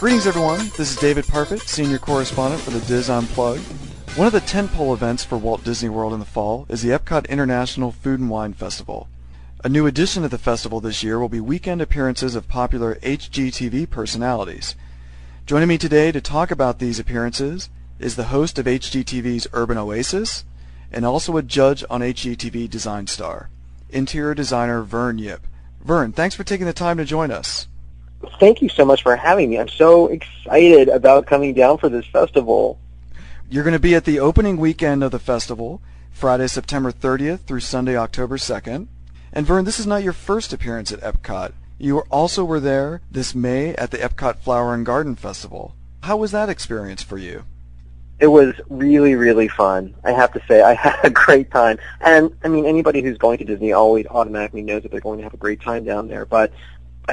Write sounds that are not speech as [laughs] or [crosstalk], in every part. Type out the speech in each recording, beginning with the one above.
Greetings, everyone. This is David Parfitt, Senior Correspondent for the DIS Unplugged. One of the tentpole events for Walt Disney World in the fall is the Epcot International Food and Wine Festival. A new addition to the festival this year will be weekend appearances of popular HGTV personalities. Joining me today to talk about these appearances is the host of HGTV's Urban Oasis and also a judge on HGTV Design Star, interior designer Vern Yip. Vern, thanks for taking the time to join us. Thank you so much for having me. I'm so excited about coming down for this festival. You're going to be at the opening weekend of the festival, Friday, September 30th through Sunday, October 2nd. And Vern, this is not your first appearance at Epcot. You also were there this May at the Epcot Flower and Garden Festival. How was that experience for you? It was really, really fun. I have to say, I [laughs] had a great time. And I mean, anybody who's going to Disney always automatically knows that they're going to have a great time down there. But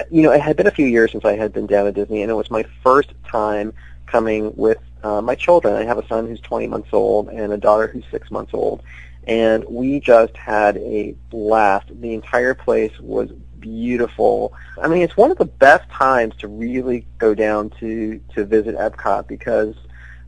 you know, it had been a few years since I had been down at Disney, and it was my first time coming with uh, my children. I have a son who's 20 months old and a daughter who's six months old, and we just had a blast. The entire place was beautiful. I mean, it's one of the best times to really go down to to visit Epcot because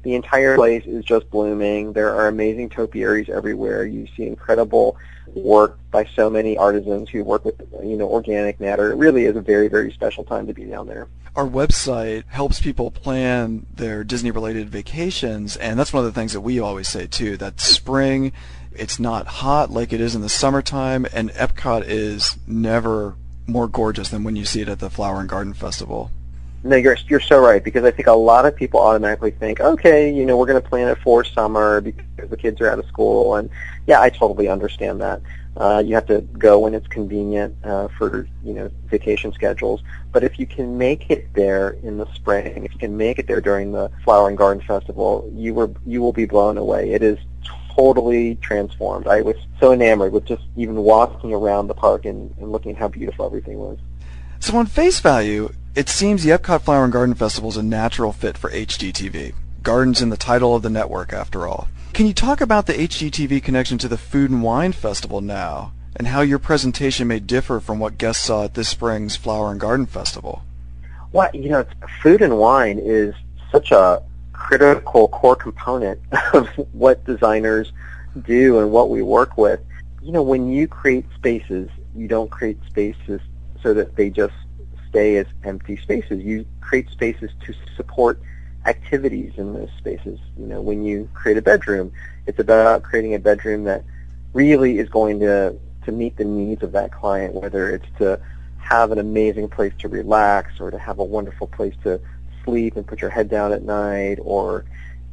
the entire place is just blooming. There are amazing topiaries everywhere. You see incredible work by so many artisans who work with you know organic matter. It really is a very very special time to be down there. Our website helps people plan their Disney related vacations and that's one of the things that we always say too that spring it's not hot like it is in the summertime and Epcot is never more gorgeous than when you see it at the Flower and Garden Festival. No, you're you're so right because I think a lot of people automatically think, okay, you know, we're going to plan it for summer because the kids are out of school, and yeah, I totally understand that. Uh, you have to go when it's convenient uh, for you know vacation schedules. But if you can make it there in the spring, if you can make it there during the Flower and Garden Festival, you were you will be blown away. It is totally transformed. I was so enamored with just even walking around the park and, and looking at how beautiful everything was. So on face value, it seems the Epcot Flower and Garden Festival is a natural fit for HGTV. Gardens in the title of the network, after all. Can you talk about the HGTV connection to the Food and Wine Festival now, and how your presentation may differ from what guests saw at this spring's Flower and Garden Festival? Well, you know, food and wine is such a critical core component [laughs] of what designers do and what we work with. You know, when you create spaces, you don't create spaces so that they just stay as empty spaces. You create spaces to support activities in those spaces. You know, when you create a bedroom, it's about creating a bedroom that really is going to to meet the needs of that client, whether it's to have an amazing place to relax or to have a wonderful place to sleep and put your head down at night or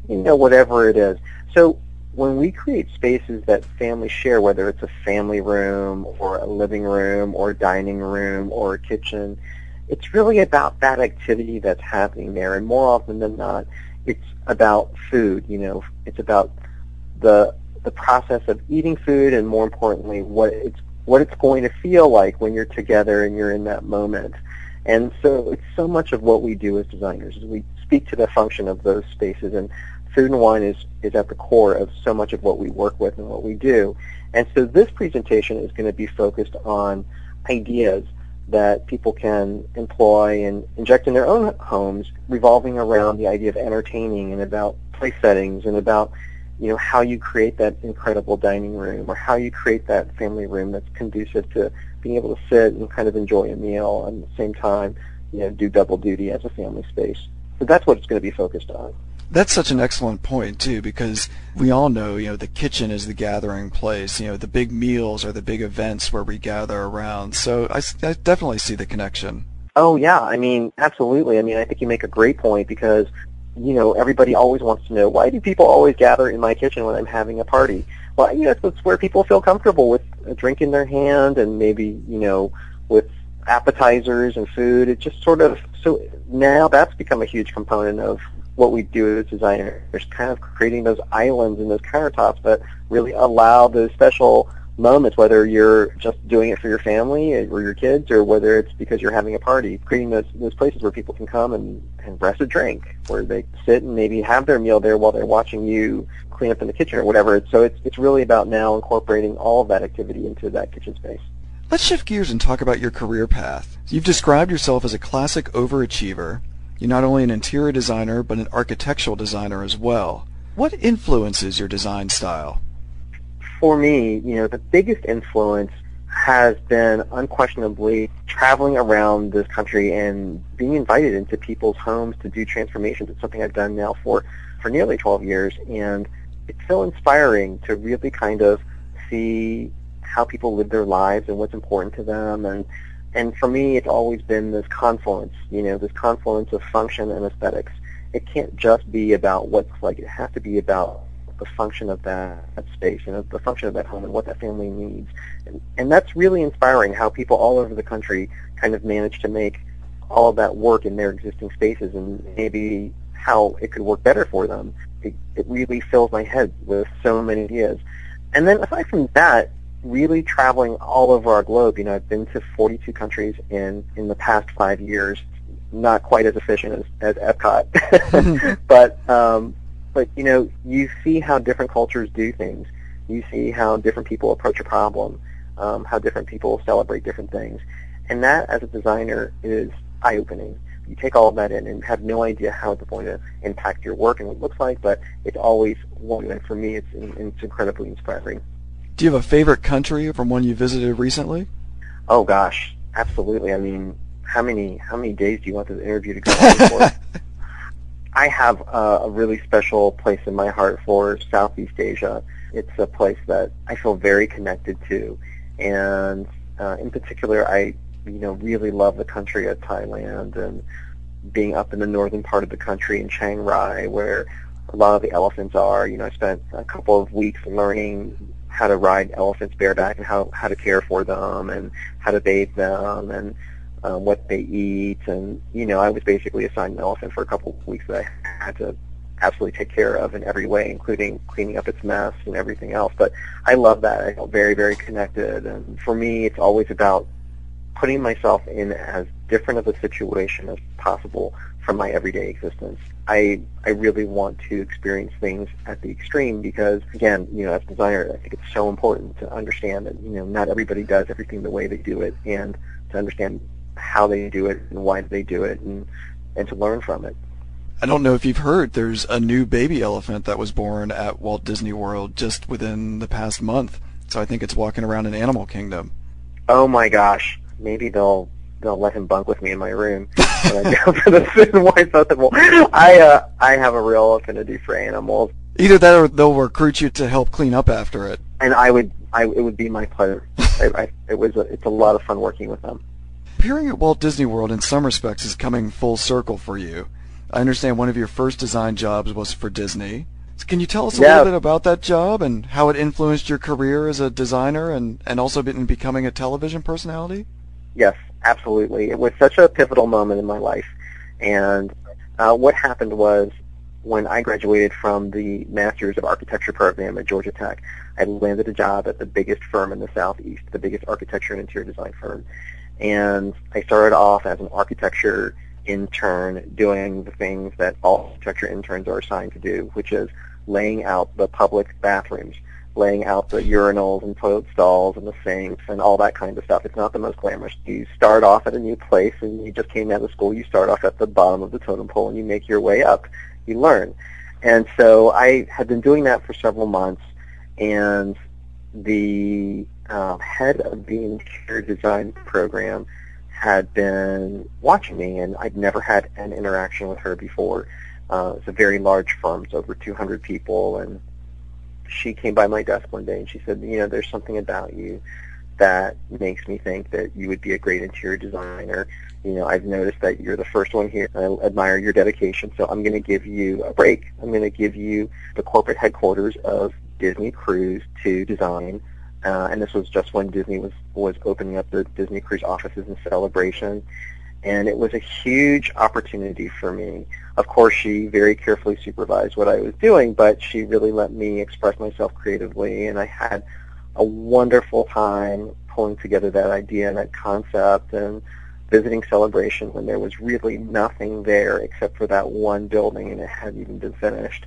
you know whatever it is. So when we create spaces that families share, whether it's a family room or a living room or a dining room or a kitchen, it's really about that activity that's happening there. And more often than not, it's about food. You know, it's about the the process of eating food, and more importantly, what it's what it's going to feel like when you're together and you're in that moment. And so it's so much of what we do as designers is we speak to the function of those spaces and food and wine is, is at the core of so much of what we work with and what we do. And so this presentation is going to be focused on ideas that people can employ and inject in their own homes revolving around the idea of entertaining and about place settings and about you know how you create that incredible dining room or how you create that family room that's conducive to being able to sit and kind of enjoy a meal and at the same time you know do double duty as a family space. So that's what it's going to be focused on that's such an excellent point too, because we all know, you know, the kitchen is the gathering place. You know, the big meals are the big events where we gather around. So I, I definitely see the connection. Oh yeah, I mean, absolutely. I mean, I think you make a great point because, you know, everybody always wants to know why do people always gather in my kitchen when I'm having a party? Well, you know, it's where people feel comfortable with a drink in their hand and maybe, you know, with appetizers and food. It just sort of so now that's become a huge component of what we do as designers, is kind of creating those islands and those countertops that really allow those special moments, whether you're just doing it for your family or your kids, or whether it's because you're having a party, creating those those places where people can come and, and rest a drink, where they sit and maybe have their meal there while they're watching you clean up in the kitchen or whatever. So it's it's really about now incorporating all of that activity into that kitchen space. Let's shift gears and talk about your career path. You've described yourself as a classic overachiever You're not only an interior designer, but an architectural designer as well. What influences your design style? For me, you know, the biggest influence has been unquestionably traveling around this country and being invited into people's homes to do transformations. It's something I've done now for, for nearly 12 years, and it's so inspiring to really kind of see how people live their lives and what's important to them. And, and for me, it's always been this confluence, you know, this confluence of function and aesthetics. It can't just be about what's like. It has to be about the function of that, that space, you know, the function of that home and what that family needs. And, and that's really inspiring how people all over the country kind of manage to make all of that work in their existing spaces and maybe how it could work better for them. It, it really fills my head with so many ideas. And then aside from that, really traveling all over our globe. You know, I've been to 42 countries in, in the past five years. Not quite as efficient as, as Epcot, [laughs] [laughs] but um, but you know, you see how different cultures do things. You see how different people approach a problem, um, how different people celebrate different things, and that, as a designer, is eye-opening. You take all of that in and have no idea how it's going to impact your work and what it looks like, but it's always one. And for me, it's it's incredibly inspiring. Do you have a favorite country from one you visited recently? Oh gosh, absolutely. I mean, how many how many days do you want this interview to go on for? [laughs] I have a, a really special place in my heart for Southeast Asia. It's a place that I feel very connected to, and uh, in particular, I you know really love the country of Thailand and being up in the northern part of the country in Chiang Rai, where a lot of the elephants are. You know, I spent a couple of weeks learning how to ride elephants bareback and how how to care for them and how to bathe them and um, what they eat, and you know, I was basically assigned an elephant for a couple of weeks that I had to absolutely take care of in every way, including cleaning up its mess and everything else. But I love that. I felt very, very connected, and for me, it's always about putting myself in as different of a situation as possible from my everyday existence. I I really want to experience things at the extreme because again, you know, as a designer, I think it's so important to understand that you know not everybody does everything the way they do it, and to understand how they do it and why they do it and and to learn from it. I don't know if you've heard there's a new baby elephant that was born at Walt Disney World just within the past month. So I think it's walking around in Animal Kingdom. Oh my gosh. Maybe they'll they'll let him bunk with me in my room when I go [laughs] for the Food and Wine Festival. I uh I have a real affinity for animals. Either that or they'll recruit you to help clean up after it. And I would I it would be my pleasure. [laughs] I, I, it was a, it's a lot of fun working with them. Appearing at Walt Disney World in some respects is coming full circle for you. I understand one of your first design jobs was for Disney. Can you tell us a yeah. little bit about that job and how it influenced your career as a designer and, and also in becoming a television personality? Yes, absolutely. It was such a pivotal moment in my life. And uh, what happened was when I graduated from the Masters of Architecture program at Georgia Tech, I landed a job at the biggest firm in the Southeast, the biggest architecture and interior design firm. And I started off as an architecture intern doing the things that all architecture interns are assigned to do, which is laying out the public bathrooms, laying out the urinals and toilet stalls and the sinks and all that kind of stuff. It's not the most glamorous. You start off at a new place and you just came out of school. You start off at the bottom of the totem pole and you make your way up. You learn. And so I had been doing that for several months and the um, head of the interior design program had been watching me, and I'd never had an interaction with her before. Uh, it's a very large firm, it's over 200 people, and she came by my desk one day and she said, you know, there's something about you that makes me think that you would be a great interior designer. You know, I've noticed that you're the first one here. I admire your dedication, so I'm going to give you a break. I'm going to give you the corporate headquarters of Disney Cruise to design uh, and this was just when Disney was was opening up the Disney Cruise offices in Celebration, and it was a huge opportunity for me. Of course, she very carefully supervised what I was doing, but she really let me express myself creatively, and I had a wonderful time pulling together that idea and that concept and visiting Celebration when there was really nothing there except for that one building and it hadn't even been finished.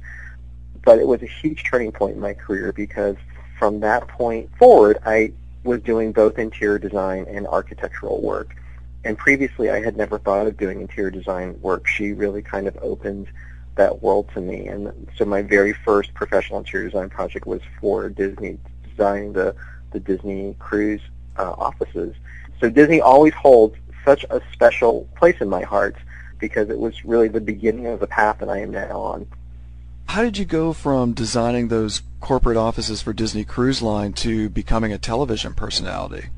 But it was a huge turning point in my career because from that point forward, I was doing both interior design and architectural work. And previously I had never thought of doing interior design work. She really kind of opened that world to me. And so my very first professional interior design project was for Disney, designing the, the Disney cruise uh, offices. So Disney always holds such a special place in my heart because it was really the beginning of the path that I am now on. How did you go from designing those corporate offices for Disney Cruise Line to becoming a television personality?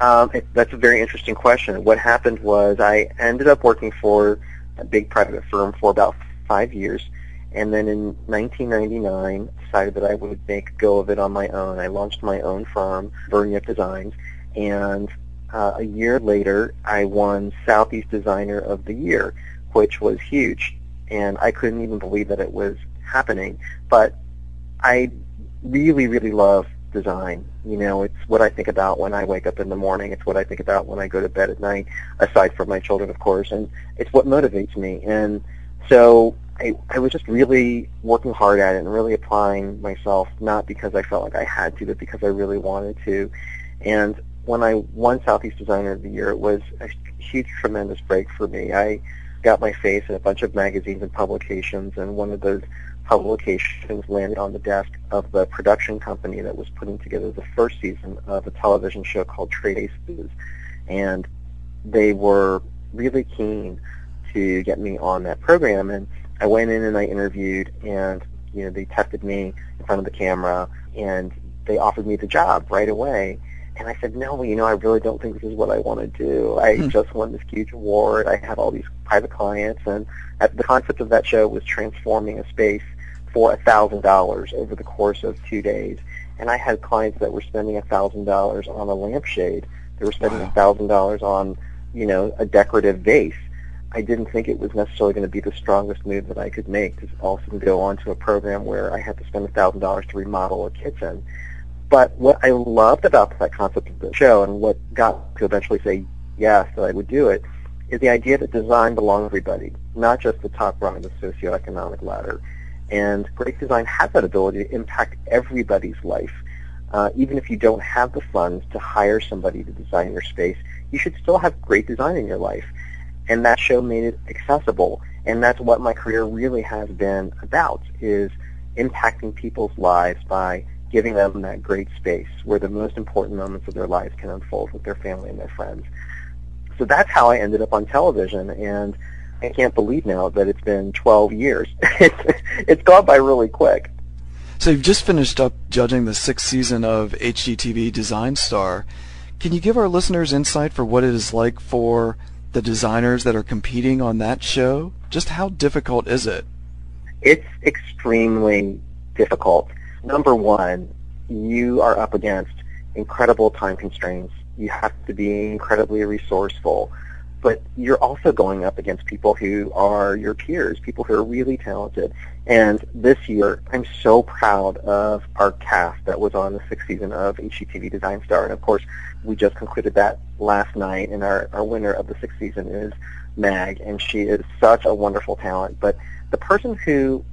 Um, it, that's a very interesting question. What happened was I ended up working for a big private firm for about five years, and then in 1999 decided that I would make a go of it on my own. I launched my own firm, Vern Yip Designs, and uh, a year later I won Southeast Designer of the Year, which was huge, and I couldn't even believe that it was happening. But I really, really love design. You know, it's what I think about when I wake up in the morning. It's what I think about when I go to bed at night, aside from my children, of course. And it's what motivates me. And so I, I was just really working hard at it and really applying myself, not because I felt like I had to, but because I really wanted to. And when I won Southeast Designer of the Year, it was a huge, tremendous break for me. I got my face in a bunch of magazines and publications, and one of those publications landed on the desk of the production company that was putting together the first season of a television show called Trading Spaces. And they were really keen to get me on that program. And I went in and I interviewed, and you know they tested me in front of the camera, and they offered me the job right away. And I said, no, you know, I really don't think this is what I want to do. I hmm. just won this huge award. I have all these private clients, and the concept of that show was transforming a space for a thousand dollars over the course of two days. And I had clients that were spending a thousand dollars on a lampshade. They were spending a thousand dollars on, you know, a decorative vase. I didn't think it was necessarily going to be the strongest move that I could make to also go on to a program where I had to spend a thousand dollars to remodel a kitchen. But what I loved about that concept of the show and what got to eventually say yes that I would do it is the idea that design belongs to everybody, not just the top rung of the socioeconomic ladder. And great design has that ability to impact everybody's life. Uh, even if you don't have the funds to hire somebody to design your space, you should still have great design in your life. And that show made it accessible. And that's what my career really has been about, is impacting people's lives by giving them that great space where the most important moments of their lives can unfold with their family and their friends. So that's how I ended up on television. And I can't believe now that it's been 12 years. [laughs] it's, it's gone by really quick. So you've just finished up judging the sixth season of HGTV Design Star. Can you give our listeners insight for what it is like for the designers that are competing on that show? Just how difficult is it? It's extremely difficult. Number one, you are up against incredible time constraints. You have to be incredibly resourceful but you're also going up against people who are your peers, people who are really talented. And this year, I'm so proud of our cast that was on the sixth season of HGTV Design Star. And of course, we just concluded that last night, and our, our winner of the sixth season is Meg, and she is such a wonderful talent. But the person who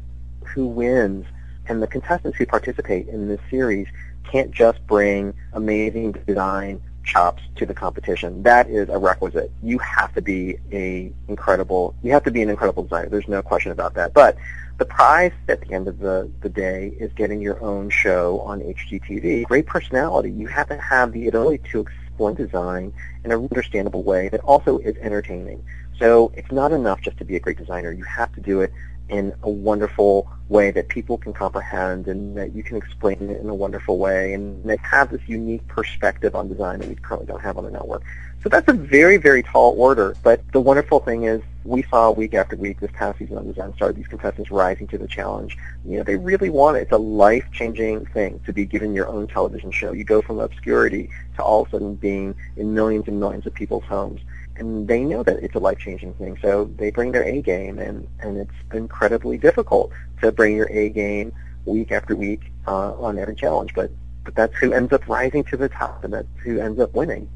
who wins and the contestants who participate in this series can't just bring amazing design chops to the competition. That is a requisite. You have to be a incredible. You have to be an incredible designer. There's no question about that. But the prize at the end of the, the day is getting your own show on HGTV. Great personality. You have to have the ability to explain design in an understandable way that also is entertaining. So it's not enough just to be a great designer. You have to do it in a wonderful way that people can comprehend and that you can explain it in a wonderful way and that have this unique perspective on design that we currently don't have on the network. So that's a very, very tall order. But the wonderful thing is we saw week after week this past season on Design Star these contestants rising to the challenge. You know, they really want it. It's a life-changing thing to be given your own television show. You go from obscurity to all of a sudden being in millions and millions of people's homes and they know that it's a life changing thing. So they bring their A game, and and it's incredibly difficult to bring your A game week after week uh, on every challenge. But but that's who ends up rising to the top, and that's who ends up winning.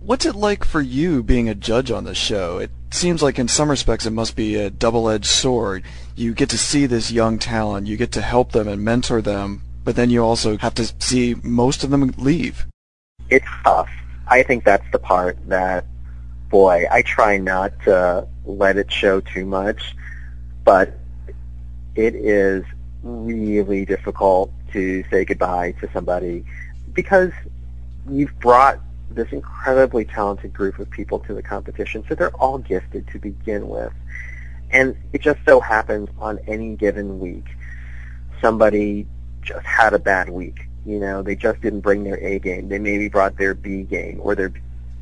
What's it like for you being a judge on the show? It seems like in some respects it must be a double-edged sword. You get to see this young talent, you get to help them and mentor them, but then you also have to see most of them leave. It's tough. I think that's the part that boy, I try not to let it show too much, but it is really difficult to say goodbye to somebody because you've brought this incredibly talented group of people to the competition, so they're all gifted to begin with. And it just so happens on any given week, somebody just had a bad week. You know, they just didn't bring their A game. They maybe brought their B game or their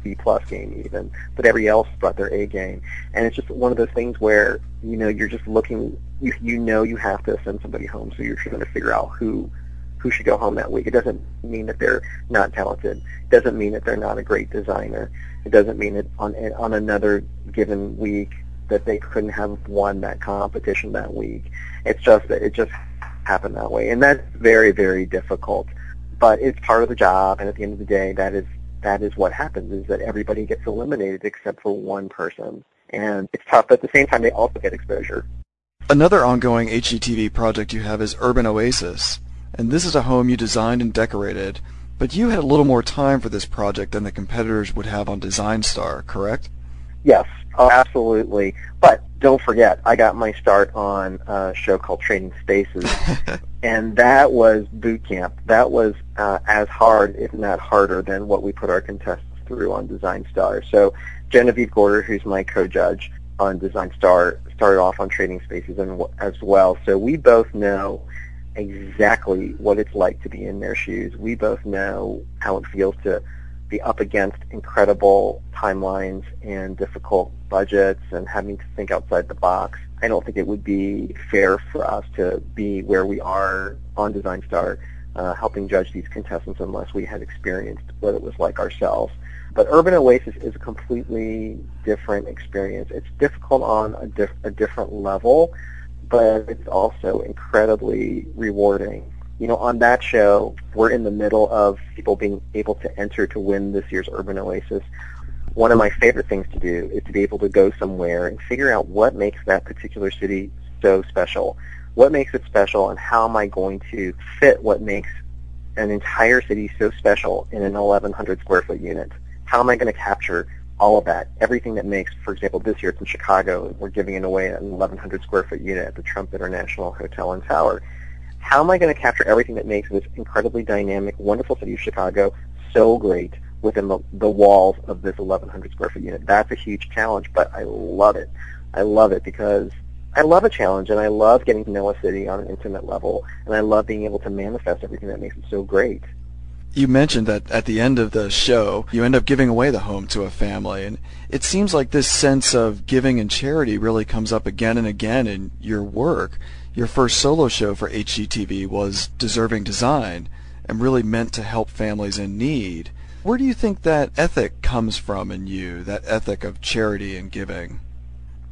B plus game even, but everybody else brought their A game. And it's just one of those things where, you know, you're just looking, you, you know you have to send somebody home, so you're trying to figure out who who should go home that week. It doesn't mean that they're not talented. It doesn't mean that they're not a great designer. It doesn't mean that on on another given week that they couldn't have won that competition that week. It's just that it just happened that way, and that's very very difficult. But it's part of the job, and at the end of the day, that is that is what happens is that everybody gets eliminated except for one person. And it's tough, but at the same time, they also get exposure. Another ongoing HGTV project you have is Urban Oasis, and this is a home you designed and decorated, but you had a little more time for this project than the competitors would have on Design Star, correct? Yes, oh, absolutely. But don't forget, I got my start on a show called Trading Spaces, [laughs] and that was boot camp. That was uh, as hard, if not harder, than what we put our contestants through on Design Star. So Genevieve Gorder, who's my co-judge on Design Star, started off on Trading Spaces and, as well. So we both know exactly what it's like to be in their shoes. We both know how it feels to be up against incredible timelines and difficult budgets and having to think outside the box. I don't think it would be fair for us to be where we are on Design Star uh, helping judge these contestants unless we had experienced what it was like ourselves. But Urban Oasis is a completely different experience. It's difficult on a, diff- a different level, but it's also incredibly rewarding you know, on that show, we're in the middle of people being able to enter to win this year's Urban Oasis. One of my favorite things to do is to be able to go somewhere and figure out what makes that particular city so special. What makes it special and how am I going to fit what makes an entire city so special in an 1100 square foot unit? How am I going to capture all of that, everything that makes, for example, this year it's in Chicago, we're giving it away an 1,100 square foot unit at the Trump International Hotel and Tower how am I going to capture everything that makes this incredibly dynamic, wonderful city of Chicago so great within the, the walls of this 1,100 square foot unit? That's a huge challenge, but I love it. I love it because I love a challenge, and I love getting to know a city on an intimate level, and I love being able to manifest everything that makes it so great. You mentioned that at the end of the show, you end up giving away the home to a family, and it seems like this sense of giving and charity really comes up again and again in your work. Your first solo show for HGTV was Deserving Design and really meant to help families in need. Where do you think that ethic comes from in you, that ethic of charity and giving?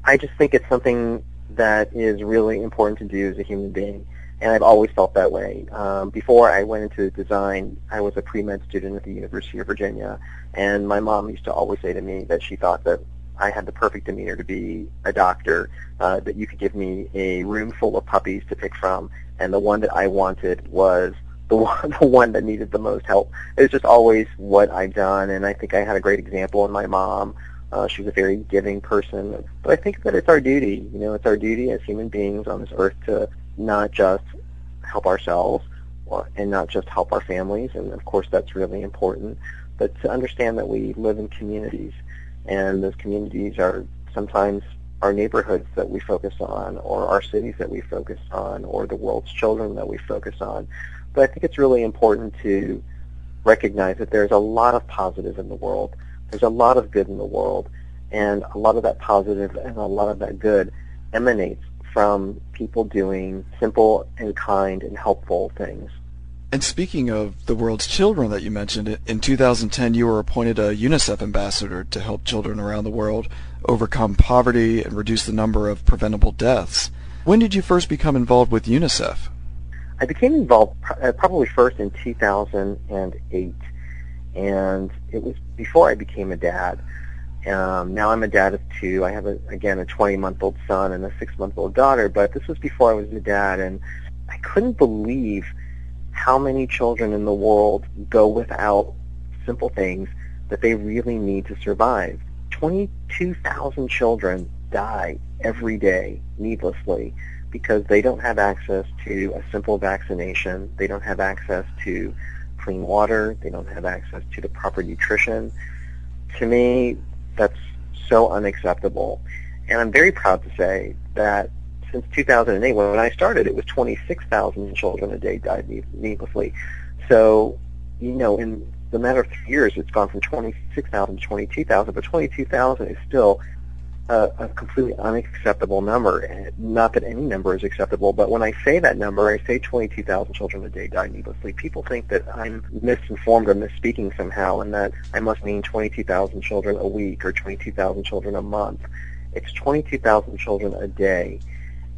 I just think it's something that is really important to do as a human being, and I've always felt that way. Um, before I went into design, I was a pre-med student at the University of Virginia, and my mom used to always say to me that she thought that I had the perfect demeanor to be a doctor, uh, that you could give me a room full of puppies to pick from, and the one that I wanted was the [laughs] one, the one that needed the most help. It was just always what I've done, and I think I had a great example in my mom. Uh, she was a very giving person, but I think that it's our duty, you know, it's our duty as human beings on this earth to not just help ourselves or, and not just help our families, and of course that's really important, but to understand that we live in communities and those communities are sometimes our neighborhoods that we focus on or our cities that we focus on or the world's children that we focus on. But I think it's really important to recognize that there's a lot of positive in the world. There's a lot of good in the world. And a lot of that positive and a lot of that good emanates from people doing simple and kind and helpful things. And speaking of the world's children that you mentioned, in 2010 you were appointed a UNICEF ambassador to help children around the world overcome poverty and reduce the number of preventable deaths. When did you first become involved with UNICEF? I became involved uh, probably first in 2008, and it was before I became a dad. Um, now I'm a dad of two. I have, a, again, a 20-month-old son and a six-month-old daughter, but this was before I was a dad, and I couldn't believe – how many children in the world go without simple things that they really need to survive. 22,000 children die every day needlessly because they don't have access to a simple vaccination. They don't have access to clean water. They don't have access to the proper nutrition. To me, that's so unacceptable. And I'm very proud to say that since 2008, when I started, it was 26,000 children a day died needlessly. So, you know, in the matter of three years, it's gone from 26,000 to 22,000, but 22,000 is still a, a completely unacceptable number. Not that any number is acceptable, but when I say that number, I say 22,000 children a day die needlessly. People think that I'm misinformed or misspeaking somehow, and that I must mean 22,000 children a week or 22,000 children a month. It's 22,000 children a day,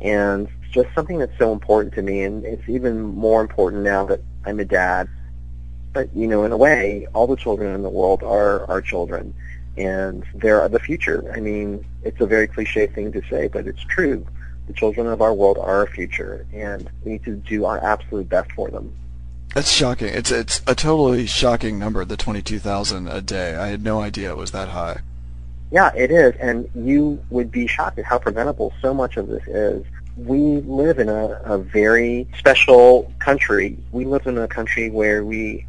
and it's just something that's so important to me, and it's even more important now that I'm a dad. But you know, in a way, all the children in the world are our children and they're the future. I mean, it's a very cliche thing to say, but it's true. The children of our world are our future, and we need to do our absolute best for them. That's shocking. It's it's a totally shocking number, the 22,000 a day. I had no idea it was that high. Yeah, it is, and you would be shocked at how preventable so much of this is. We live in a, a very special country. We live in a country where we,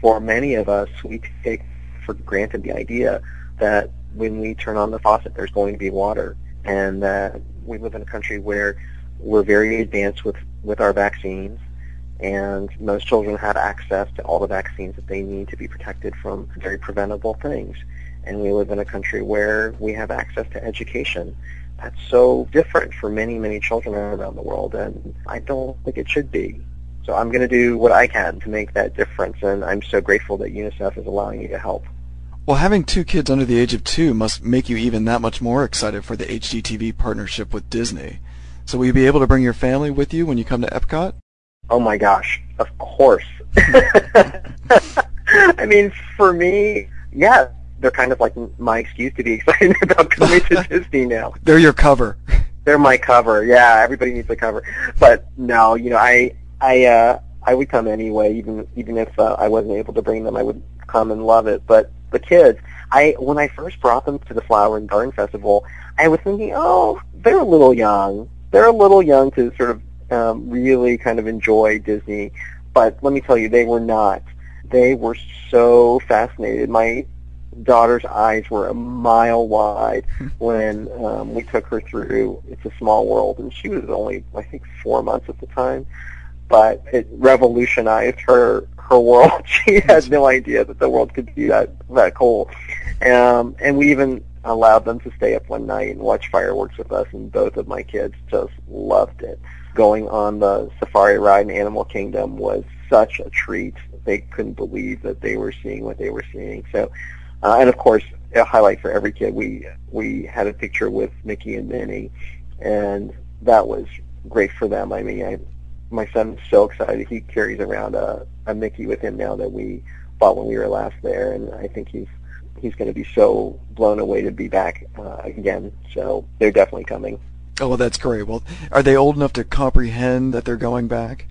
for many of us, we take for granted the idea that when we turn on the faucet, there's going to be water, and that we live in a country where we're very advanced with, with our vaccines, and most children have access to all the vaccines that they need to be protected from very preventable things. And we live in a country where we have access to education. That's so different for many, many children around the world, and I don't think it should be. So I'm going to do what I can to make that difference, and I'm so grateful that UNICEF is allowing you to help. Well, having two kids under the age of two must make you even that much more excited for the HGTV partnership with Disney. So will you be able to bring your family with you when you come to Epcot? Oh my gosh, of course. [laughs] I mean, for me, yeah, they're kind of like my excuse to be [laughs] excited about coming to [laughs] Disney now. They're your cover. [laughs] They're my cover. Yeah, everybody needs a cover. But no, you know, I I uh I would come anyway, even even if uh, I wasn't able to bring them. I would come and love it. But the kids, I when I first brought them to the Flower and Garden Festival, I was thinking, oh, they're a little young. They're a little young to sort of um, really kind of enjoy Disney. But let me tell you, they were not. They were so fascinated. My daughter's eyes were a mile wide when um, we took her through It's a Small World, and she was only, I think, four months at the time. But it revolutionized her her world. [laughs] she had no idea that the world could be that that cool. Um, and we even allowed them to stay up one night and watch fireworks with us, and both of my kids just loved it. Going on the safari ride in Animal Kingdom was such a treat. They couldn't believe that they were seeing what they were seeing. So, uh, and of course, a highlight for every kid. We we had a picture with Mickey and Minnie, and that was great for them. I mean, I my son's so excited. He carries around a, a Mickey with him now that we bought when we were last there, and I think he's he's going to be so blown away to be back uh, again. So they're definitely coming. Oh, well, that's great. Well, are they old enough to comprehend that they're going back?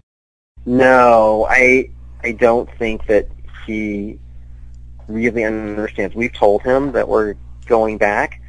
No, I I don't think that he really understands. We've told him that we're going back,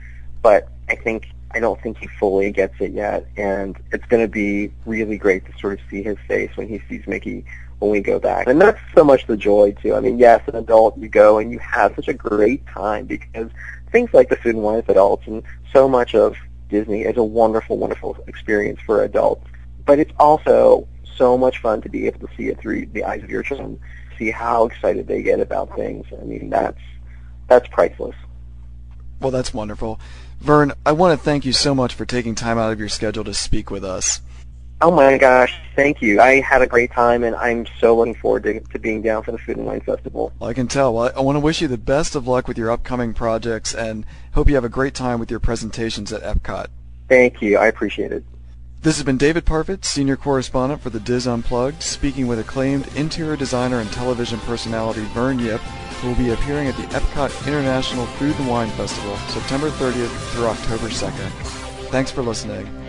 but I think I don't think he fully gets it yet, and it's going to be really great to sort of see his face when he sees Mickey when we go back. And that's so much the joy, too. I mean, yes, an adult, you go and you have such a great time because things like the food and wine with adults and so much of Disney is a wonderful, wonderful experience for adults. But it's also so much fun to be able to see it through the eyes of your children, see how excited they get about things. I mean, that's that's priceless. Well, that's wonderful. Vern, I want to thank you so much for taking time out of your schedule to speak with us. Oh my gosh, thank you. I had a great time, and I'm so looking forward to, to being down for the Food and Wine Festival. Well, I can tell. Well, I want to wish you the best of luck with your upcoming projects, and hope you have a great time with your presentations at Epcot. Thank you. I appreciate it. This has been David Parfitt, senior correspondent for the DIS Unplugged, speaking with acclaimed interior designer and television personality Vern Yip, who will be appearing at the Epcot International Food and Wine Festival September 30th through October 2nd. Thanks for listening.